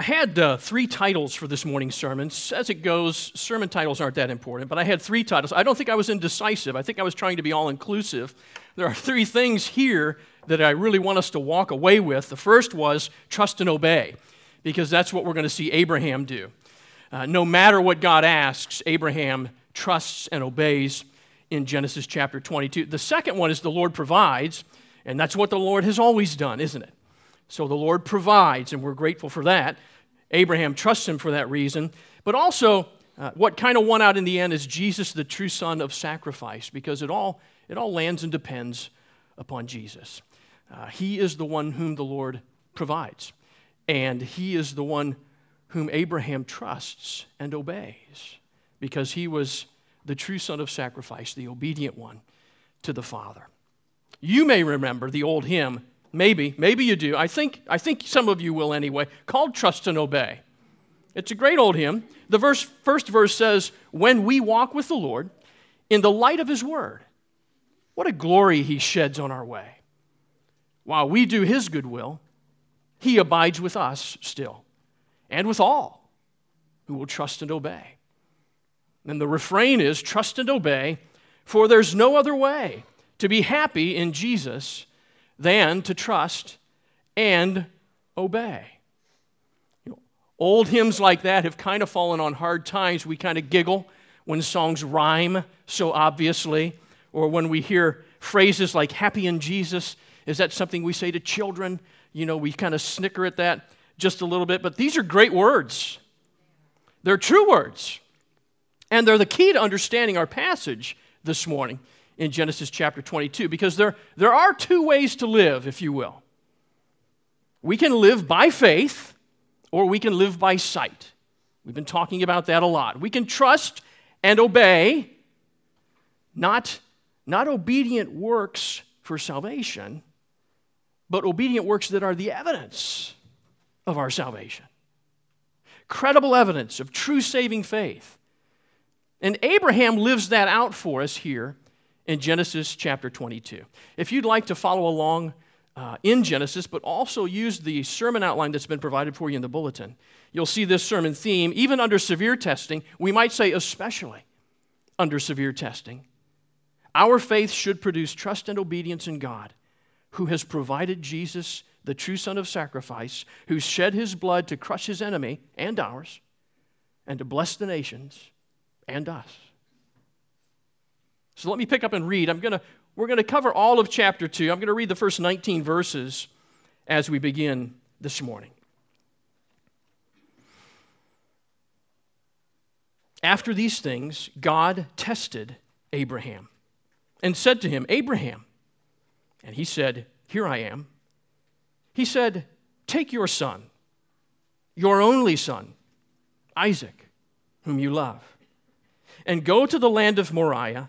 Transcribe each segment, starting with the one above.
I had uh, three titles for this morning's sermon. As it goes, sermon titles aren't that important, but I had three titles. I don't think I was indecisive. I think I was trying to be all inclusive. There are three things here that I really want us to walk away with. The first was trust and obey, because that's what we're going to see Abraham do. Uh, no matter what God asks, Abraham trusts and obeys in Genesis chapter 22. The second one is the Lord provides, and that's what the Lord has always done, isn't it? So the Lord provides, and we're grateful for that. Abraham trusts him for that reason. But also, uh, what kind of won out in the end is Jesus, the true son of sacrifice, because it all, it all lands and depends upon Jesus. Uh, he is the one whom the Lord provides, and he is the one whom Abraham trusts and obeys, because he was the true son of sacrifice, the obedient one to the Father. You may remember the old hymn, Maybe, maybe you do. I think, I think some of you will anyway, called Trust and Obey. It's a great old hymn. The verse, first verse says, When we walk with the Lord in the light of his word, what a glory he sheds on our way. While we do his good will, he abides with us still, and with all who will trust and obey. And the refrain is trust and obey, for there's no other way to be happy in Jesus than to trust and obey. You know, old hymns like that have kind of fallen on hard times. We kind of giggle when songs rhyme so obviously, or when we hear phrases like happy in Jesus. Is that something we say to children? You know, we kind of snicker at that just a little bit, but these are great words. They're true words. And they're the key to understanding our passage this morning in Genesis chapter 22 because there, there are two ways to live, if you will. We can live by faith or we can live by sight. We've been talking about that a lot. We can trust and obey, not, not obedient works for salvation, but obedient works that are the evidence of our salvation. Credible evidence of true saving faith. And Abraham lives that out for us here in Genesis chapter 22. If you'd like to follow along uh, in Genesis, but also use the sermon outline that's been provided for you in the bulletin, you'll see this sermon theme, even under severe testing, we might say especially under severe testing. Our faith should produce trust and obedience in God, who has provided Jesus, the true Son of sacrifice, who shed his blood to crush his enemy and ours, and to bless the nations and us. So let me pick up and read. I'm going to we're going to cover all of chapter 2. I'm going to read the first 19 verses as we begin this morning. After these things, God tested Abraham and said to him, Abraham. And he said, Here I am. He said, Take your son, your only son, Isaac, whom you love, and go to the land of Moriah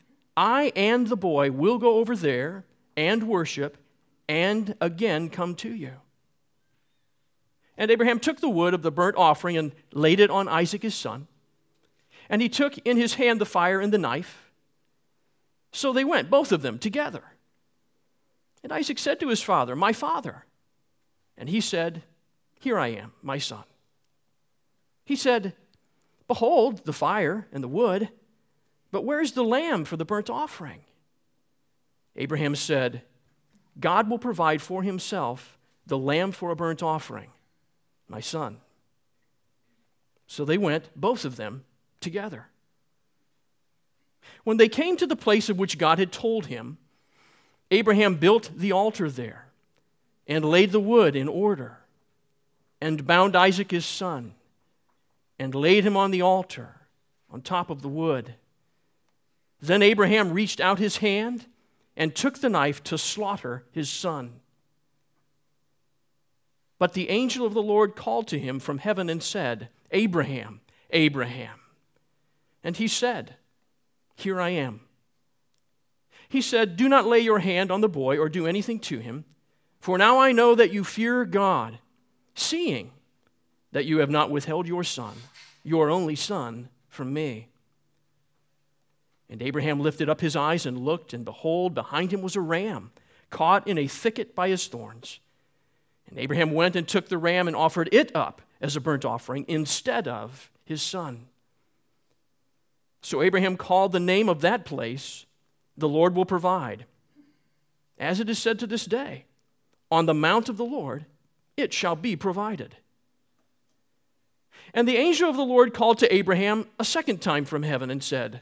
I and the boy will go over there and worship and again come to you. And Abraham took the wood of the burnt offering and laid it on Isaac his son. And he took in his hand the fire and the knife. So they went, both of them, together. And Isaac said to his father, My father. And he said, Here I am, my son. He said, Behold the fire and the wood but where's the lamb for the burnt offering? Abraham said, God will provide for himself the lamb for a burnt offering, my son. So they went, both of them, together. When they came to the place of which God had told him, Abraham built the altar there and laid the wood in order and bound Isaac his son and laid him on the altar on top of the wood. Then Abraham reached out his hand and took the knife to slaughter his son. But the angel of the Lord called to him from heaven and said, Abraham, Abraham. And he said, Here I am. He said, Do not lay your hand on the boy or do anything to him, for now I know that you fear God, seeing that you have not withheld your son, your only son, from me. And Abraham lifted up his eyes and looked, and behold, behind him was a ram, caught in a thicket by his thorns. And Abraham went and took the ram and offered it up as a burnt offering instead of his son. So Abraham called the name of that place, The Lord will provide. As it is said to this day, On the mount of the Lord it shall be provided. And the angel of the Lord called to Abraham a second time from heaven and said,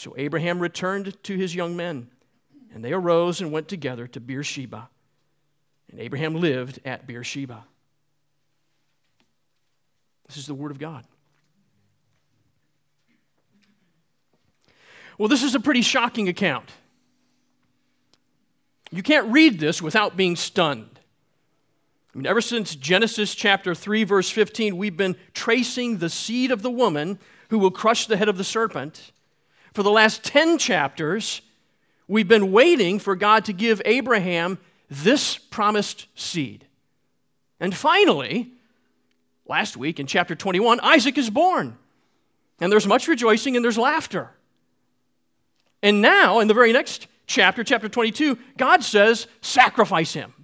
So Abraham returned to his young men, and they arose and went together to Beersheba. And Abraham lived at Beersheba. This is the Word of God. Well, this is a pretty shocking account. You can't read this without being stunned. I mean, ever since Genesis chapter 3, verse 15, we've been tracing the seed of the woman who will crush the head of the serpent. For the last 10 chapters, we've been waiting for God to give Abraham this promised seed. And finally, last week in chapter 21, Isaac is born. And there's much rejoicing and there's laughter. And now, in the very next chapter, chapter 22, God says, sacrifice him.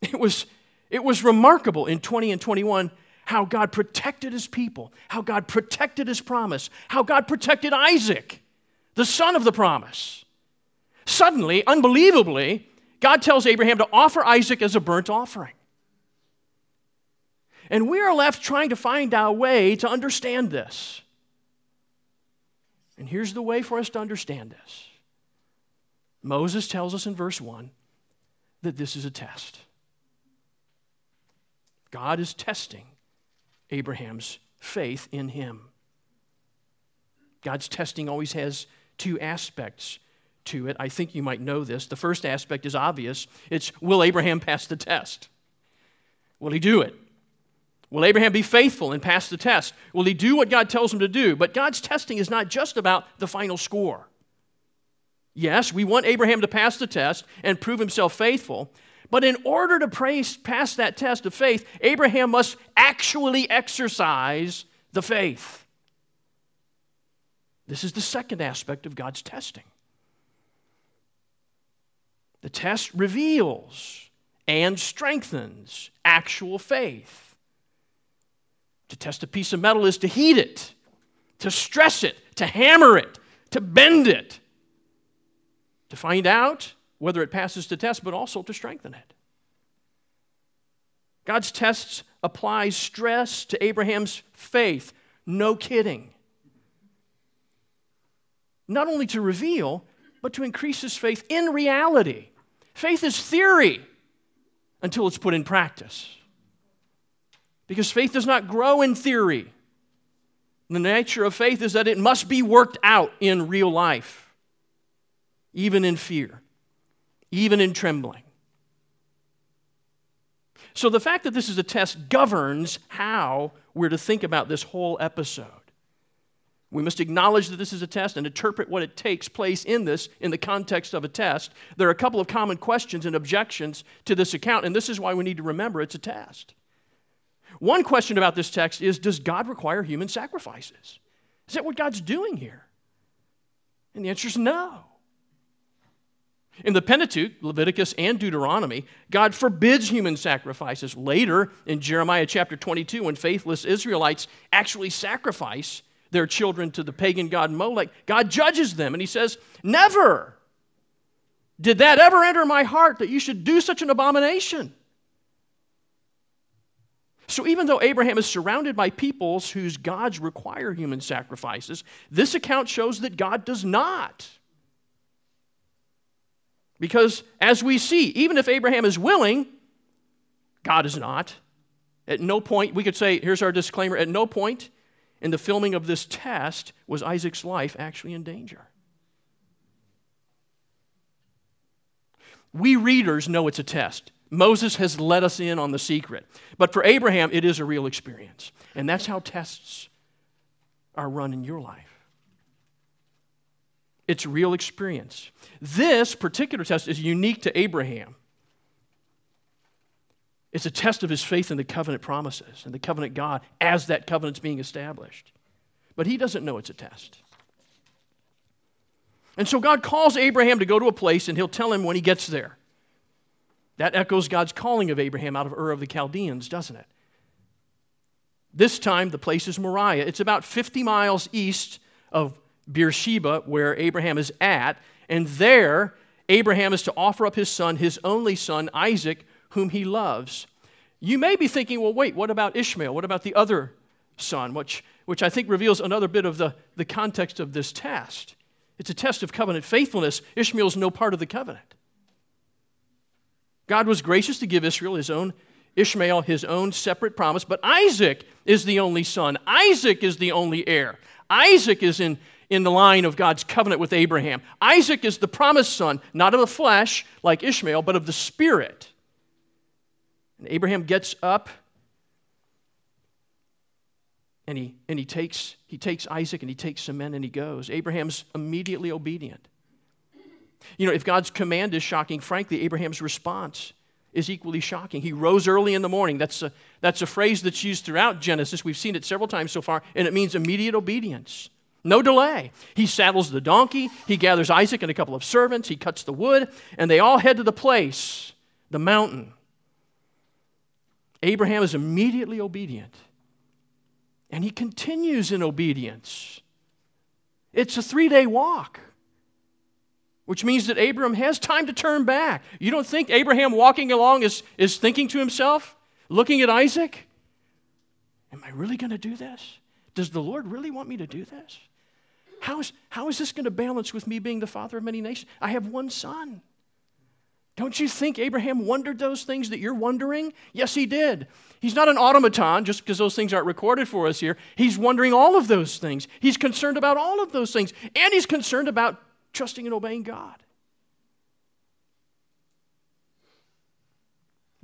It was, it was remarkable in 20 and 21 how God protected his people, how God protected his promise, how God protected Isaac, the son of the promise. Suddenly, unbelievably, God tells Abraham to offer Isaac as a burnt offering. And we are left trying to find our way to understand this. And here's the way for us to understand this Moses tells us in verse 1 that this is a test. God is testing Abraham's faith in him. God's testing always has two aspects to it. I think you might know this. The first aspect is obvious it's will Abraham pass the test? Will he do it? Will Abraham be faithful and pass the test? Will he do what God tells him to do? But God's testing is not just about the final score. Yes, we want Abraham to pass the test and prove himself faithful. But in order to pass that test of faith, Abraham must actually exercise the faith. This is the second aspect of God's testing. The test reveals and strengthens actual faith. To test a piece of metal is to heat it, to stress it, to hammer it, to bend it, to find out whether it passes the test, but also to strengthen it. God's tests apply stress to Abraham's faith. No kidding. Not only to reveal, but to increase his faith in reality. Faith is theory until it's put in practice. Because faith does not grow in theory. The nature of faith is that it must be worked out in real life, even in fear, even in trembling. So the fact that this is a test governs how we're to think about this whole episode. We must acknowledge that this is a test and interpret what it takes place in this in the context of a test. There are a couple of common questions and objections to this account, and this is why we need to remember it's a test. One question about this text is Does God require human sacrifices? Is that what God's doing here? And the answer is no. In the Pentateuch, Leviticus and Deuteronomy, God forbids human sacrifices. Later, in Jeremiah chapter 22, when faithless Israelites actually sacrifice, their children to the pagan god Molech, God judges them and he says, Never did that ever enter my heart that you should do such an abomination. So even though Abraham is surrounded by peoples whose gods require human sacrifices, this account shows that God does not. Because as we see, even if Abraham is willing, God is not. At no point, we could say, here's our disclaimer at no point in the filming of this test was Isaac's life actually in danger. We readers know it's a test. Moses has let us in on the secret. But for Abraham, it is a real experience. And that's how tests are run in your life. It's real experience. This particular test is unique to Abraham. It's a test of his faith in the covenant promises and the covenant God as that covenant's being established. But he doesn't know it's a test. And so God calls Abraham to go to a place and he'll tell him when he gets there. That echoes God's calling of Abraham out of Ur of the Chaldeans, doesn't it? This time, the place is Moriah. It's about 50 miles east of Beersheba, where Abraham is at. And there, Abraham is to offer up his son, his only son, Isaac, whom he loves. You may be thinking, well, wait, what about Ishmael? What about the other son? Which, which I think reveals another bit of the, the context of this test. It's a test of covenant faithfulness. Ishmael's no part of the covenant. God was gracious to give Israel his own Ishmael his own separate promise, but Isaac is the only son. Isaac is the only heir. Isaac is in, in the line of God's covenant with Abraham. Isaac is the promised son, not of the flesh like Ishmael, but of the spirit. And Abraham gets up and he, and he, takes, he takes Isaac and he takes some men and he goes. Abraham's immediately obedient. You know, if God's command is shocking, frankly, Abraham's response is equally shocking. He rose early in the morning. That's a, that's a phrase that's used throughout Genesis. We've seen it several times so far, and it means immediate obedience. No delay. He saddles the donkey, he gathers Isaac and a couple of servants, he cuts the wood, and they all head to the place, the mountain Abraham is immediately obedient. And he continues in obedience. It's a three day walk, which means that Abraham has time to turn back. You don't think Abraham walking along is, is thinking to himself, looking at Isaac, Am I really going to do this? Does the Lord really want me to do this? How is, how is this going to balance with me being the father of many nations? I have one son. Don't you think Abraham wondered those things that you're wondering? Yes, he did. He's not an automaton just because those things aren't recorded for us here. He's wondering all of those things. He's concerned about all of those things. And he's concerned about trusting and obeying God.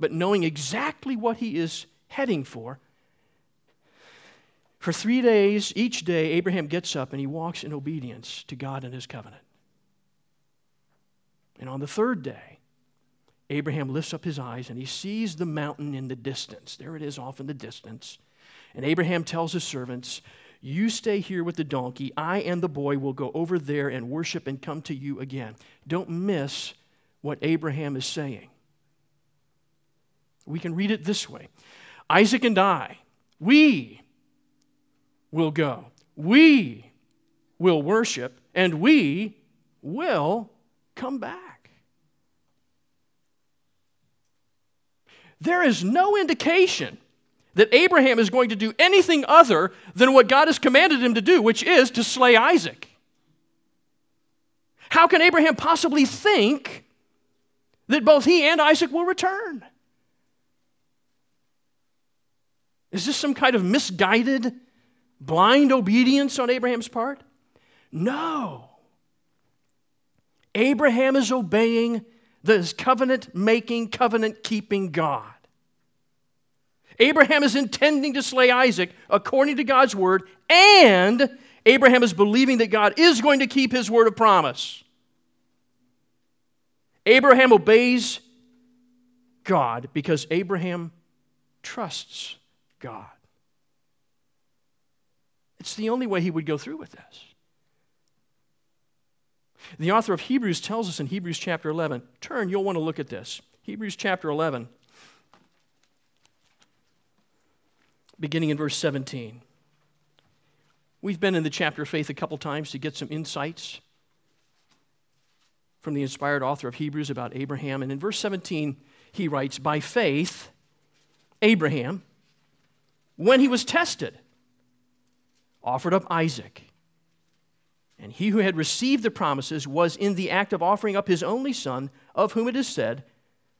But knowing exactly what he is heading for, for three days, each day, Abraham gets up and he walks in obedience to God and his covenant. And on the third day, Abraham lifts up his eyes and he sees the mountain in the distance. There it is off in the distance. And Abraham tells his servants, You stay here with the donkey. I and the boy will go over there and worship and come to you again. Don't miss what Abraham is saying. We can read it this way Isaac and I, we will go. We will worship and we will come back. there is no indication that Abraham is going to do anything other than what God has commanded him to do, which is to slay Isaac. How can Abraham possibly think that both he and Isaac will return? Is this some kind of misguided, blind obedience on Abraham's part? No. Abraham is obeying the covenant making, covenant keeping God. Abraham is intending to slay Isaac according to God's word, and Abraham is believing that God is going to keep his word of promise. Abraham obeys God because Abraham trusts God. It's the only way he would go through with this. The author of Hebrews tells us in Hebrews chapter 11, turn, you'll want to look at this. Hebrews chapter 11, beginning in verse 17. We've been in the chapter of faith a couple times to get some insights from the inspired author of Hebrews about Abraham. And in verse 17, he writes, By faith, Abraham, when he was tested, offered up Isaac. And he who had received the promises was in the act of offering up his only son, of whom it is said,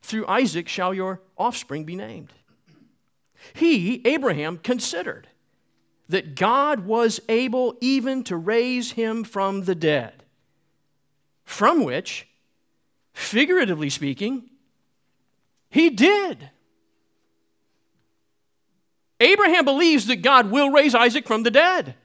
Through Isaac shall your offspring be named. He, Abraham, considered that God was able even to raise him from the dead, from which, figuratively speaking, he did. Abraham believes that God will raise Isaac from the dead.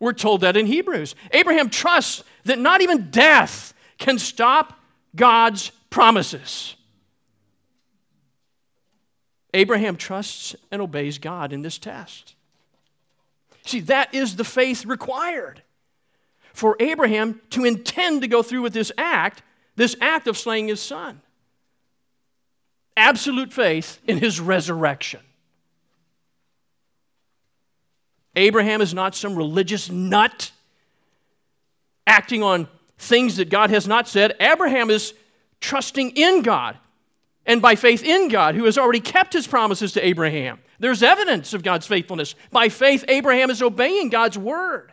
We're told that in Hebrews. Abraham trusts that not even death can stop God's promises. Abraham trusts and obeys God in this test. See, that is the faith required for Abraham to intend to go through with this act, this act of slaying his son. Absolute faith in his resurrection. Abraham is not some religious nut acting on things that God has not said. Abraham is trusting in God and by faith in God, who has already kept his promises to Abraham. There's evidence of God's faithfulness. By faith, Abraham is obeying God's word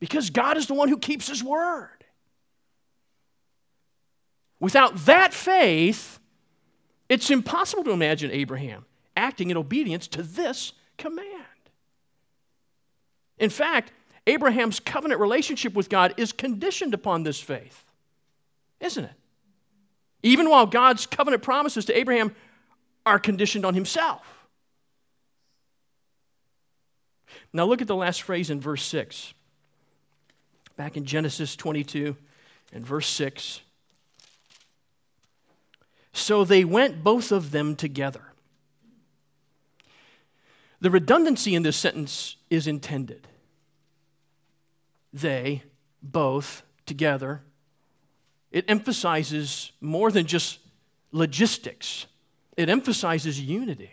because God is the one who keeps his word. Without that faith, it's impossible to imagine Abraham acting in obedience to this command. In fact, Abraham's covenant relationship with God is conditioned upon this faith, isn't it? Even while God's covenant promises to Abraham are conditioned on himself. Now look at the last phrase in verse 6. Back in Genesis 22 and verse 6. So they went both of them together. The redundancy in this sentence is intended. They both together it emphasizes more than just logistics, it emphasizes unity.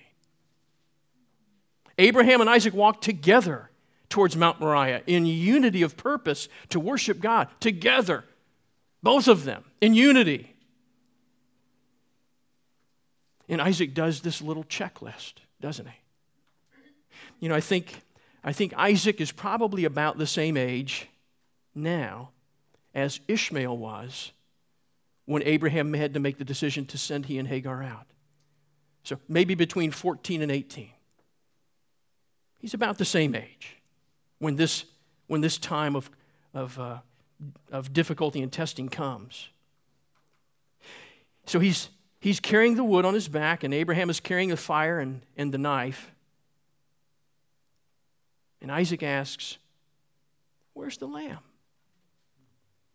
Abraham and Isaac walked together towards Mount Moriah in unity of purpose to worship God together, both of them in unity. And Isaac does this little checklist, doesn't he? You know, I think, I think Isaac is probably about the same age now as Ishmael was when Abraham had to make the decision to send he and Hagar out. So maybe between 14 and 18. He's about the same age when this, when this time of, of, uh, of difficulty and testing comes. So he's, he's carrying the wood on his back, and Abraham is carrying the fire and, and the knife. And Isaac asks, Where's the lamb?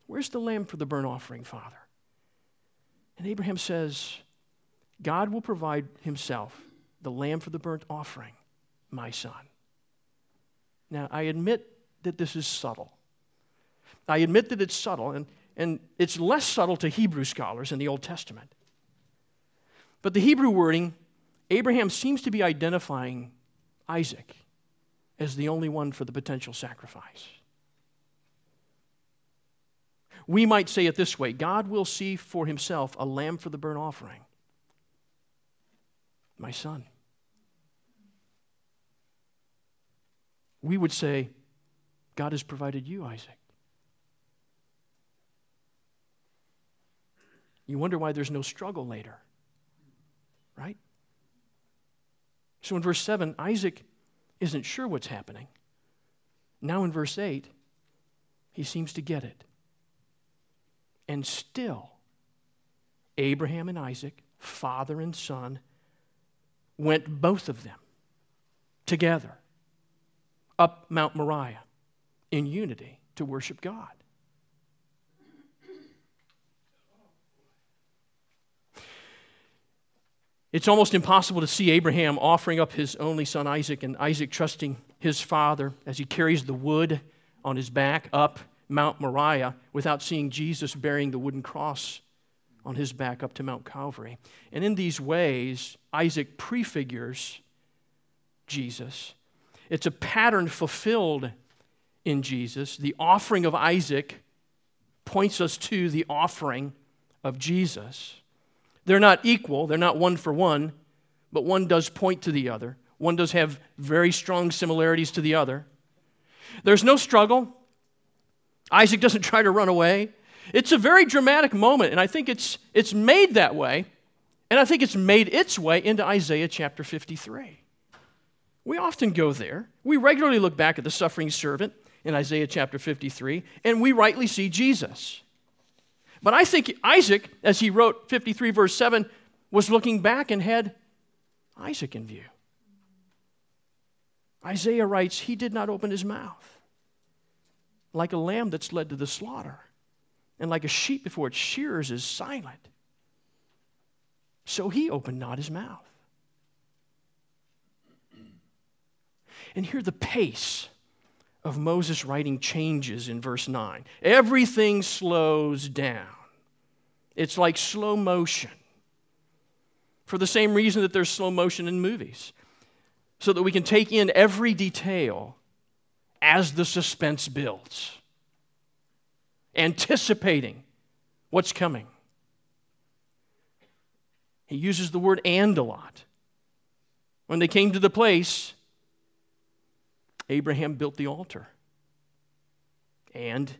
Where's the lamb for the burnt offering, Father? And Abraham says, God will provide himself the lamb for the burnt offering, my son. Now, I admit that this is subtle. I admit that it's subtle, and, and it's less subtle to Hebrew scholars in the Old Testament. But the Hebrew wording, Abraham seems to be identifying Isaac as the only one for the potential sacrifice. We might say it this way God will see for himself a lamb for the burnt offering. My son. We would say, God has provided you, Isaac. You wonder why there's no struggle later, right? So in verse 7, Isaac isn't sure what's happening. Now in verse 8, he seems to get it. And still, Abraham and Isaac, father and son, went both of them together up Mount Moriah in unity to worship God. It's almost impossible to see Abraham offering up his only son Isaac and Isaac trusting his father as he carries the wood on his back up Mount Moriah without seeing Jesus bearing the wooden cross on his back up to Mount Calvary. And in these ways, Isaac prefigures Jesus. It's a pattern fulfilled in Jesus. The offering of Isaac points us to the offering of Jesus. They're not equal, they're not one for one, but one does point to the other. One does have very strong similarities to the other. There's no struggle. Isaac doesn't try to run away. It's a very dramatic moment, and I think it's, it's made that way, and I think it's made its way into Isaiah chapter 53. We often go there. We regularly look back at the suffering servant in Isaiah chapter 53, and we rightly see Jesus. But I think Isaac, as he wrote 53, verse 7, was looking back and had Isaac in view. Isaiah writes, He did not open his mouth like a lamb that's led to the slaughter, and like a sheep before its shearers is silent. So he opened not his mouth. And here the pace of Moses' writing changes in verse 9. Everything slows down. It's like slow motion. For the same reason that there's slow motion in movies, so that we can take in every detail as the suspense builds, anticipating what's coming. He uses the word and a lot. When they came to the place, Abraham built the altar and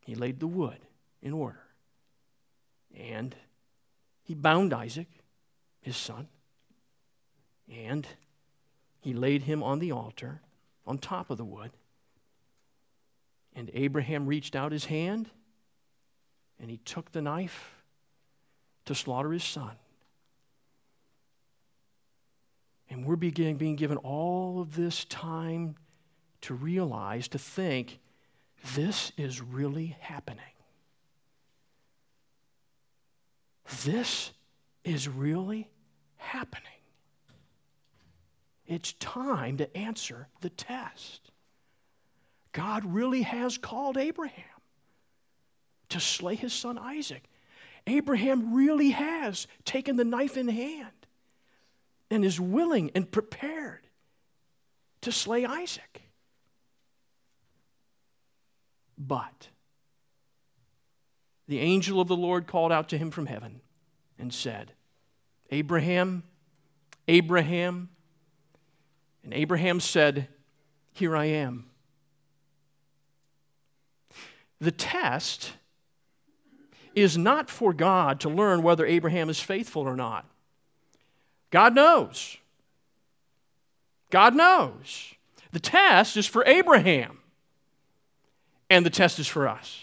he laid the wood in order. And he bound Isaac, his son, and he laid him on the altar on top of the wood. And Abraham reached out his hand and he took the knife to slaughter his son. And we're being, being given all of this time to realize, to think, this is really happening. This is really happening. It's time to answer the test. God really has called Abraham to slay his son Isaac. Abraham really has taken the knife in hand and is willing and prepared to slay Isaac. But the angel of the Lord called out to him from heaven and said, Abraham, Abraham. And Abraham said, Here I am. The test is not for God to learn whether Abraham is faithful or not. God knows. God knows. The test is for Abraham, and the test is for us.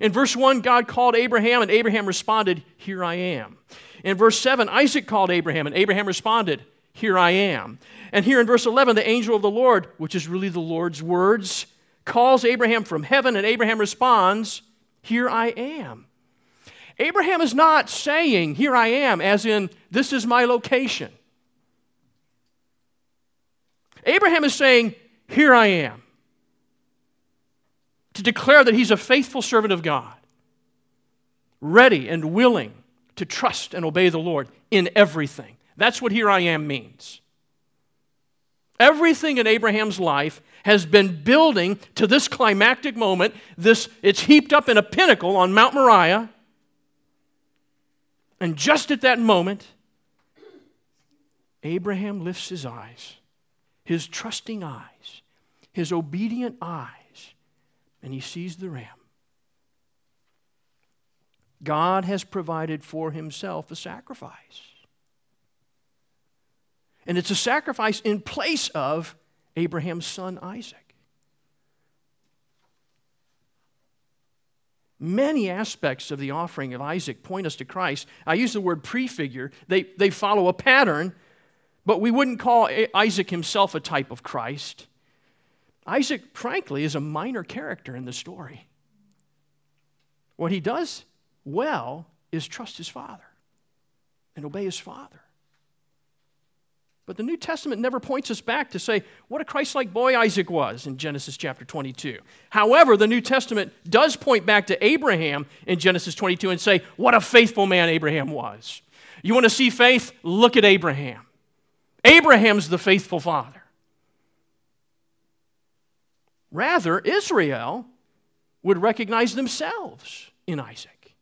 In verse 1, God called Abraham, and Abraham responded, Here I am. In verse 7, Isaac called Abraham, and Abraham responded, Here I am. And here in verse 11, the angel of the Lord, which is really the Lord's words, calls Abraham from heaven, and Abraham responds, Here I am. Abraham is not saying, Here I am, as in, This is my location. Abraham is saying, Here I am. To declare that he's a faithful servant of God, ready and willing to trust and obey the Lord in everything. That's what here I am means. Everything in Abraham's life has been building to this climactic moment. This, it's heaped up in a pinnacle on Mount Moriah. And just at that moment, Abraham lifts his eyes, his trusting eyes, his obedient eyes, and he sees the ram. God has provided for himself a sacrifice. And it's a sacrifice in place of Abraham's son Isaac. Many aspects of the offering of Isaac point us to Christ. I use the word prefigure, they, they follow a pattern, but we wouldn't call Isaac himself a type of Christ. Isaac, frankly, is a minor character in the story. What he does well is trust his father and obey his father. But the New Testament never points us back to say what a Christ like boy Isaac was in Genesis chapter 22. However, the New Testament does point back to Abraham in Genesis 22 and say what a faithful man Abraham was. You want to see faith? Look at Abraham. Abraham's the faithful father. Rather, Israel would recognize themselves in Isaac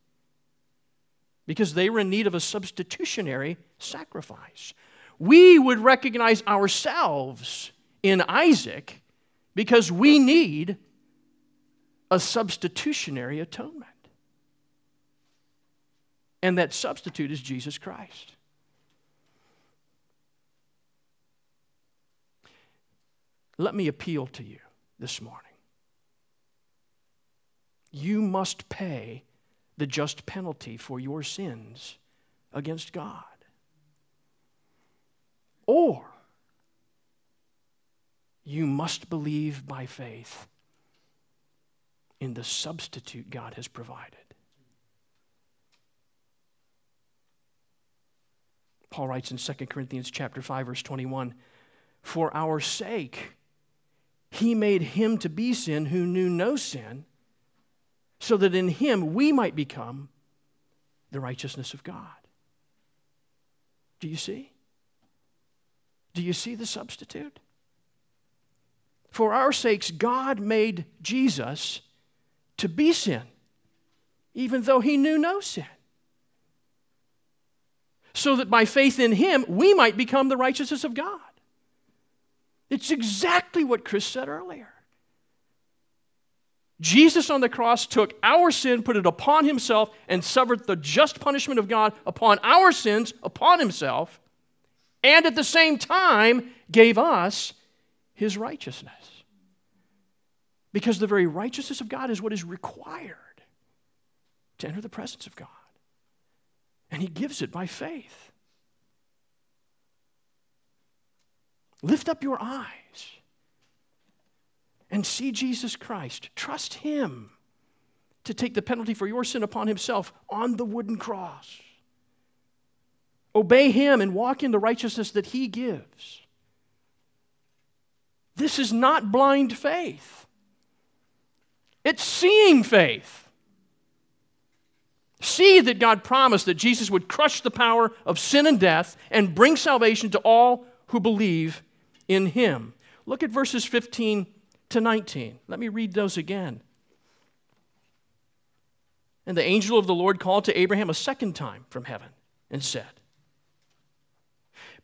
because they were in need of a substitutionary sacrifice we would recognize ourselves in Isaac because we need a substitutionary atonement. And that substitute is Jesus Christ. Let me appeal to you this morning. You must pay the just penalty for your sins against God. Or you must believe by faith in the substitute God has provided. Paul writes in 2 Corinthians chapter 5 verse 21, "For our sake he made him to be sin who knew no sin, so that in him we might become the righteousness of God." Do you see? Do you see the substitute? For our sakes, God made Jesus to be sin, even though he knew no sin. So that by faith in him, we might become the righteousness of God. It's exactly what Chris said earlier. Jesus on the cross took our sin, put it upon himself, and suffered the just punishment of God upon our sins, upon himself, and at the same time gave us his righteousness. Because the very righteousness of God is what is required to enter the presence of God. And He gives it by faith. Lift up your eyes and see Jesus Christ. Trust Him to take the penalty for your sin upon Himself on the wooden cross. Obey Him and walk in the righteousness that He gives. This is not blind faith. It's seeing faith. See that God promised that Jesus would crush the power of sin and death and bring salvation to all who believe in him. Look at verses 15 to 19. Let me read those again. And the angel of the Lord called to Abraham a second time from heaven and said,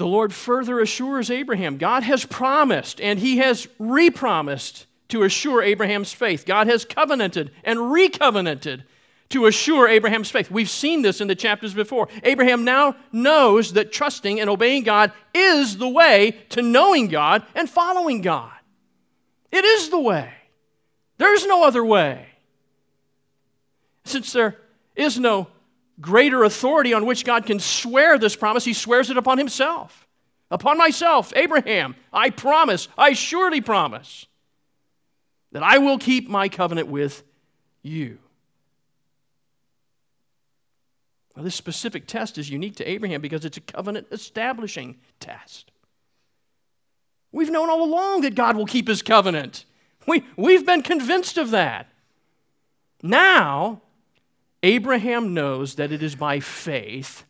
The Lord further assures Abraham God has promised and he has repromised to assure Abraham's faith. God has covenanted and recovenanted to assure Abraham's faith. We've seen this in the chapters before. Abraham now knows that trusting and obeying God is the way to knowing God and following God. It is the way. There's no other way. Since there is no greater authority on which God can swear this promise, he swears it upon himself. Upon myself, Abraham, I promise, I surely promise that I will keep my covenant with you. Now, this specific test is unique to Abraham because it's a covenant establishing test. We've known all along that God will keep his covenant. We, we've been convinced of that. Now, Abraham knows that it is by faith,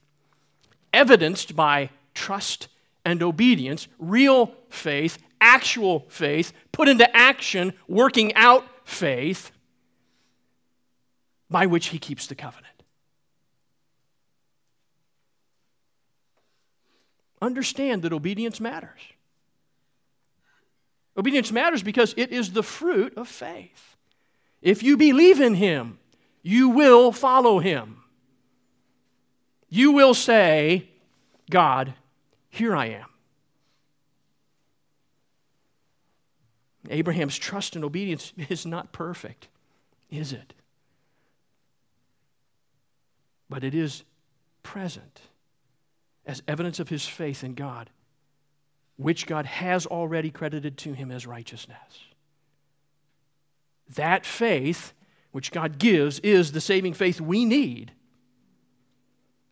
evidenced by trust and obedience, real faith, actual faith, put into action, working out faith, by which he keeps the covenant. Understand that obedience matters. Obedience matters because it is the fruit of faith. If you believe in him, you will follow him. You will say, God, here I am. Abraham's trust and obedience is not perfect, is it? But it is present as evidence of his faith in God, which God has already credited to him as righteousness. That faith which God gives is the saving faith we need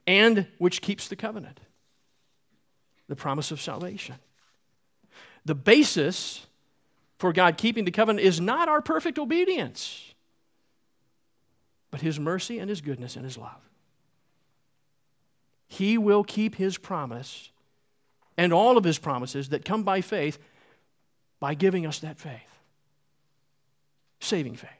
and which keeps the covenant the promise of salvation. The basis for God keeping the covenant is not our perfect obedience, but His mercy and His goodness and His love. He will keep His promise and all of His promises that come by faith by giving us that faith, saving faith.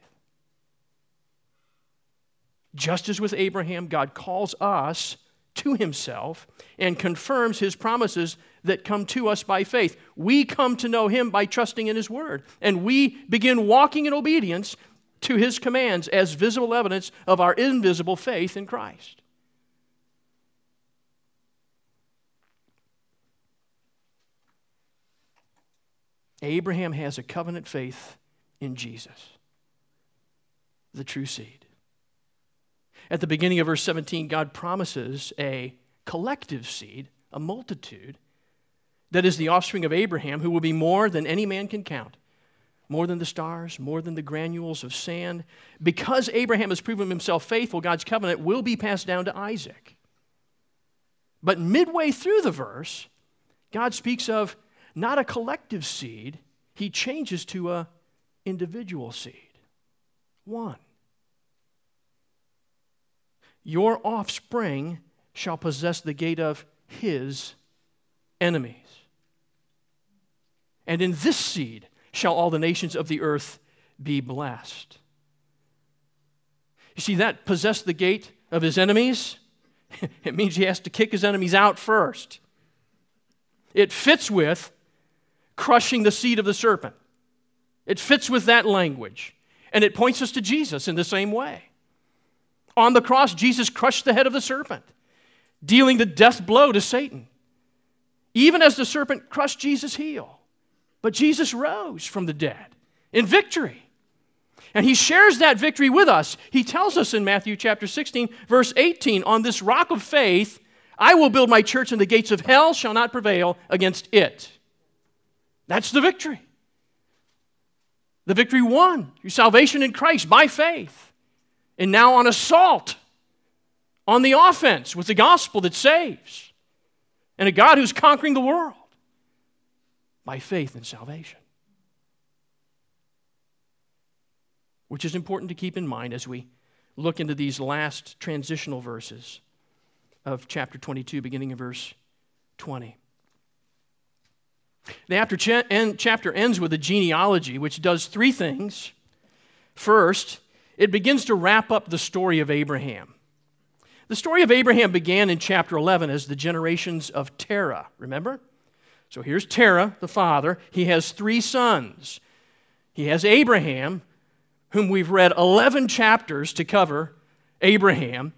Just as with Abraham, God calls us to himself and confirms his promises that come to us by faith. We come to know him by trusting in his word, and we begin walking in obedience to his commands as visible evidence of our invisible faith in Christ. Abraham has a covenant faith in Jesus, the true seed. At the beginning of verse 17, God promises a collective seed, a multitude, that is the offspring of Abraham, who will be more than any man can count, more than the stars, more than the granules of sand. Because Abraham has proven himself faithful, God's covenant will be passed down to Isaac. But midway through the verse, God speaks of not a collective seed, he changes to a individual seed. One. Your offspring shall possess the gate of his enemies. And in this seed shall all the nations of the earth be blessed. You see, that possess the gate of his enemies, it means he has to kick his enemies out first. It fits with crushing the seed of the serpent. It fits with that language. And it points us to Jesus in the same way. On the cross, Jesus crushed the head of the serpent, dealing the death blow to Satan, even as the serpent crushed Jesus' heel. But Jesus rose from the dead in victory. And he shares that victory with us. He tells us in Matthew chapter 16, verse 18, on this rock of faith, I will build my church, and the gates of hell shall not prevail against it. That's the victory. The victory won. Your salvation in Christ by faith and now on assault, on the offense with the gospel that saves, and a God who's conquering the world by faith and salvation. Which is important to keep in mind as we look into these last transitional verses of chapter 22, beginning in verse 20. The after chapter ends with a genealogy which does three things. First, it begins to wrap up the story of Abraham. The story of Abraham began in chapter 11 as the generations of Terah, remember? So here's Terah, the father. He has three sons. He has Abraham, whom we've read 11 chapters to cover Abraham.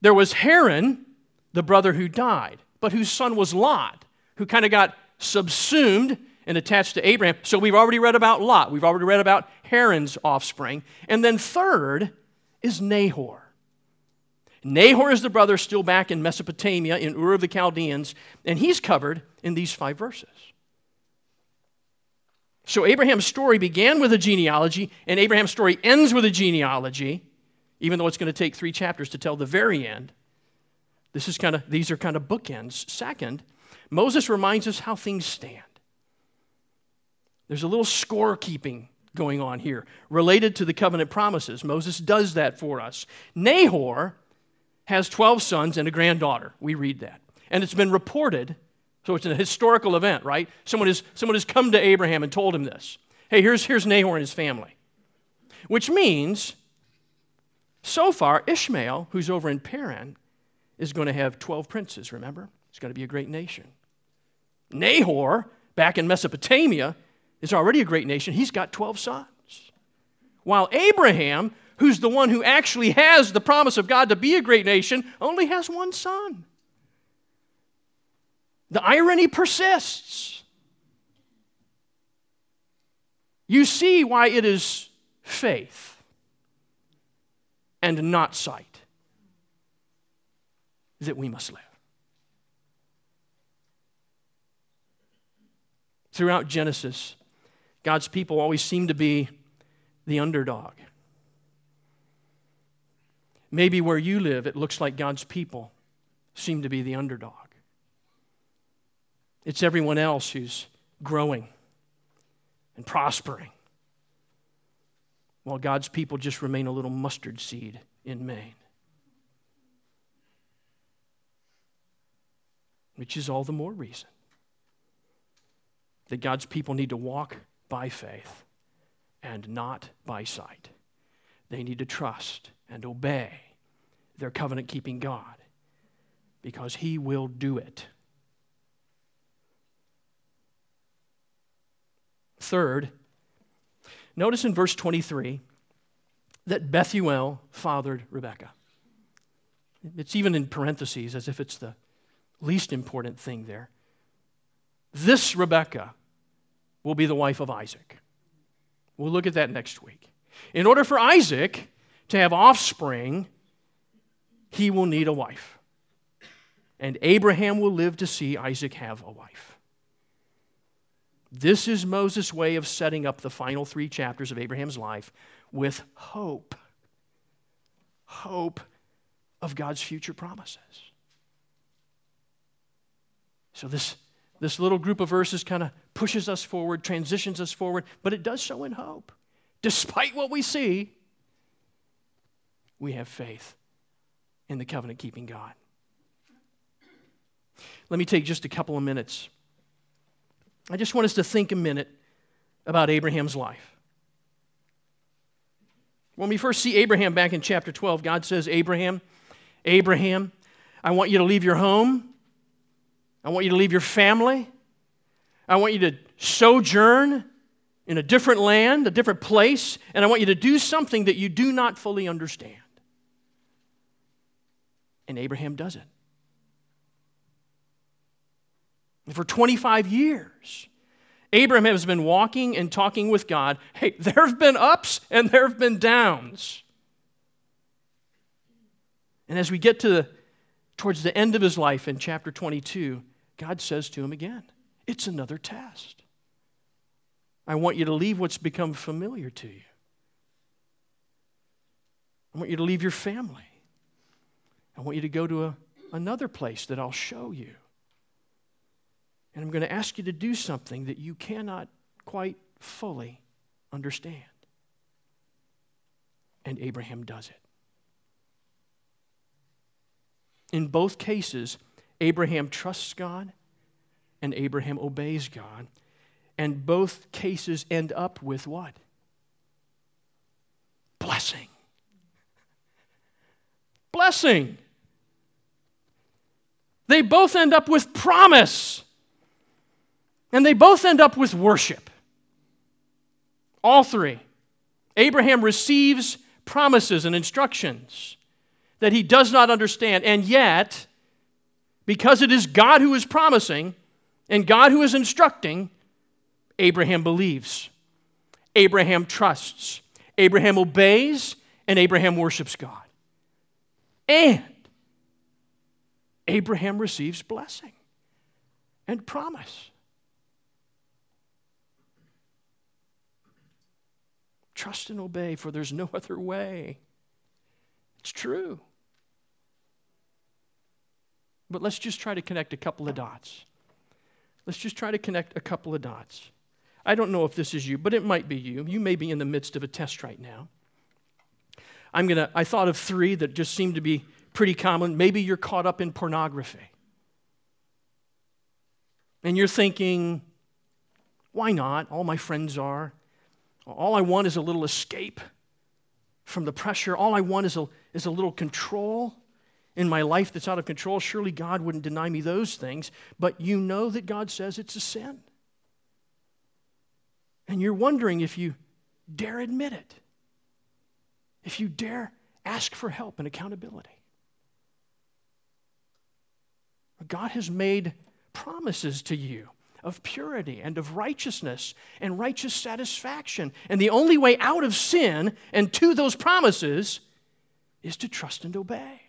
There was Haran, the brother who died, but whose son was Lot, who kind of got subsumed and attached to Abraham. So we've already read about Lot. We've already read about Haran's offspring. And then third is Nahor. Nahor is the brother still back in Mesopotamia in Ur of the Chaldeans, and he's covered in these five verses. So Abraham's story began with a genealogy, and Abraham's story ends with a genealogy, even though it's going to take three chapters to tell the very end. This is kind of, these are kind of bookends. Second, Moses reminds us how things stand. There's a little scorekeeping going on here related to the covenant promises. Moses does that for us. Nahor has 12 sons and a granddaughter. We read that. And it's been reported, so it's a historical event, right? Someone has, someone has come to Abraham and told him this. Hey, here's, here's Nahor and his family. Which means, so far, Ishmael, who's over in Paran, is going to have 12 princes, remember? It's going to be a great nation. Nahor, back in Mesopotamia, is already a great nation. He's got 12 sons. While Abraham, who's the one who actually has the promise of God to be a great nation, only has one son. The irony persists. You see why it is faith and not sight that we must live. Throughout Genesis, God's people always seem to be the underdog. Maybe where you live, it looks like God's people seem to be the underdog. It's everyone else who's growing and prospering, while God's people just remain a little mustard seed in Maine. Which is all the more reason that God's people need to walk by faith and not by sight. They need to trust and obey their covenant keeping God because He will do it. Third, notice in verse 23 that Bethuel fathered Rebekah. It's even in parentheses as if it's the least important thing there. This Rebekah will be the wife of Isaac. We'll look at that next week. In order for Isaac to have offspring, he will need a wife. And Abraham will live to see Isaac have a wife. This is Moses' way of setting up the final three chapters of Abraham's life with hope. Hope of God's future promises. So, this, this little group of verses kind of pushes us forward, transitions us forward, but it does so in hope. Despite what we see, we have faith in the covenant keeping God. Let me take just a couple of minutes. I just want us to think a minute about Abraham's life. When we first see Abraham back in chapter 12, God says, Abraham, Abraham, I want you to leave your home. I want you to leave your family. I want you to sojourn in a different land, a different place, and I want you to do something that you do not fully understand. And Abraham does it. And for 25 years, Abraham has been walking and talking with God. Hey, there have been ups and there have been downs. And as we get to the, towards the end of his life in chapter 22, God says to him again, It's another test. I want you to leave what's become familiar to you. I want you to leave your family. I want you to go to a, another place that I'll show you. And I'm going to ask you to do something that you cannot quite fully understand. And Abraham does it. In both cases, Abraham trusts God and Abraham obeys God. And both cases end up with what? Blessing. Blessing. They both end up with promise. And they both end up with worship. All three. Abraham receives promises and instructions that he does not understand, and yet, because it is God who is promising and God who is instructing, Abraham believes. Abraham trusts. Abraham obeys, and Abraham worships God. And Abraham receives blessing and promise. Trust and obey, for there's no other way. It's true. But let's just try to connect a couple of dots. Let's just try to connect a couple of dots. I don't know if this is you, but it might be you. You may be in the midst of a test right now. I'm gonna, I thought of three that just seem to be pretty common. Maybe you're caught up in pornography. And you're thinking, why not? All my friends are. All I want is a little escape from the pressure. All I want is a, is a little control in my life that's out of control. Surely God wouldn't deny me those things. But you know that God says it's a sin. And you're wondering if you dare admit it, if you dare ask for help and accountability. God has made promises to you of purity and of righteousness and righteous satisfaction. And the only way out of sin and to those promises is to trust and obey.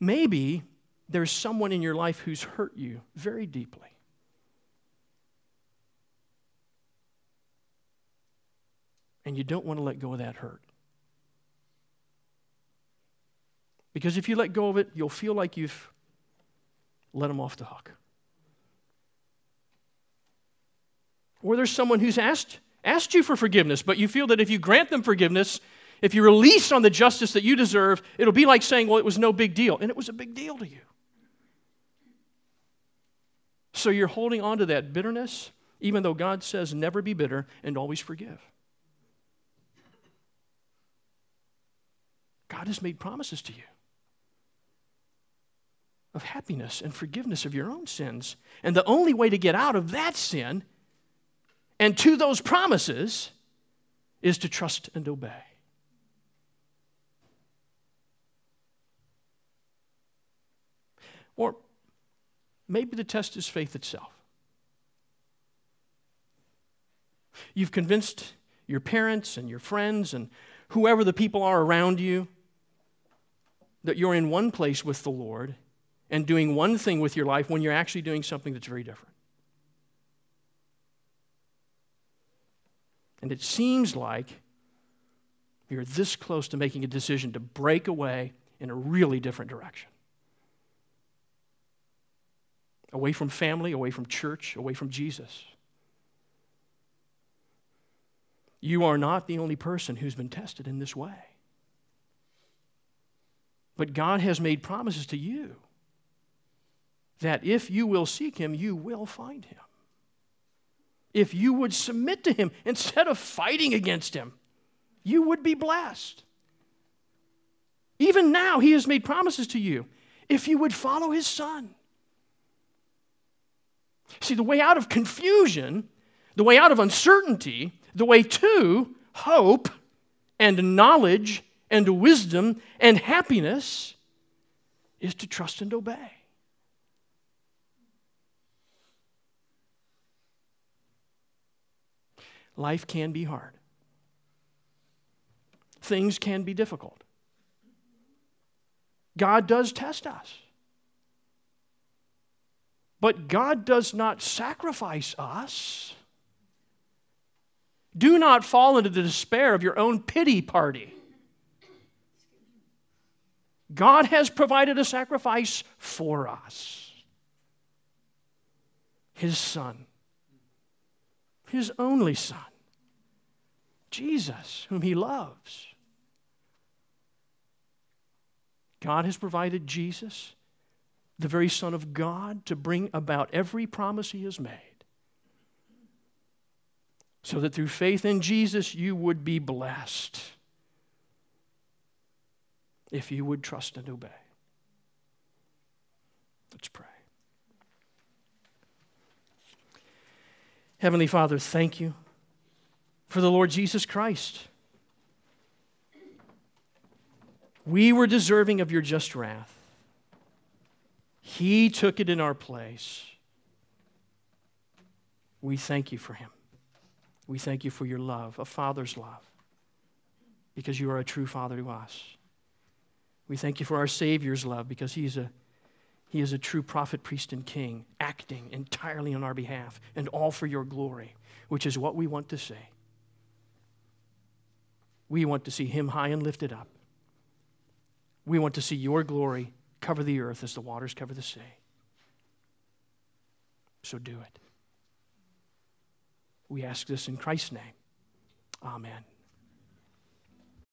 Maybe there's someone in your life who's hurt you very deeply. And you don't want to let go of that hurt. Because if you let go of it, you'll feel like you've let them off the hook. Or there's someone who's asked, asked you for forgiveness, but you feel that if you grant them forgiveness, if you release on the justice that you deserve, it'll be like saying, well, it was no big deal. And it was a big deal to you. So you're holding on to that bitterness, even though God says never be bitter and always forgive. God has made promises to you of happiness and forgiveness of your own sins. And the only way to get out of that sin and to those promises is to trust and obey. Or maybe the test is faith itself. You've convinced your parents and your friends and whoever the people are around you that you're in one place with the Lord and doing one thing with your life when you're actually doing something that's very different. And it seems like you're this close to making a decision to break away in a really different direction. Away from family, away from church, away from Jesus. You are not the only person who's been tested in this way. But God has made promises to you that if you will seek Him, you will find Him if you would submit to Him instead of fighting against Him, you would be blessed. Even now, He has made promises to you if you would follow His Son. See, the way out of confusion, the way out of uncertainty, the way to hope and knowledge and wisdom and happiness is to trust and obey. life can be hard. Things can be difficult. God does test us. But God does not sacrifice us. Do not fall into the despair of your own pity party. God has provided a sacrifice for us His Son, His only Son. Jesus, whom he loves. God has provided Jesus, the very Son of God, to bring about every promise he has made. So that through faith in Jesus, you would be blessed if you would trust and obey. Let's pray. Heavenly Father, thank you for the Lord Jesus Christ. We were deserving of your just wrath. He took it in our place. We thank you for him. We thank you for your love, a father's love, because you are a true father to us. We thank you for our Savior's love, because he is a, he is a true prophet, priest, and king, acting entirely on our behalf, and all for your glory, which is what we want to see. We want to see him high and lifted up. We want to see your glory cover the earth as the waters cover the sea. So do it. We ask this in Christ's name. Amen.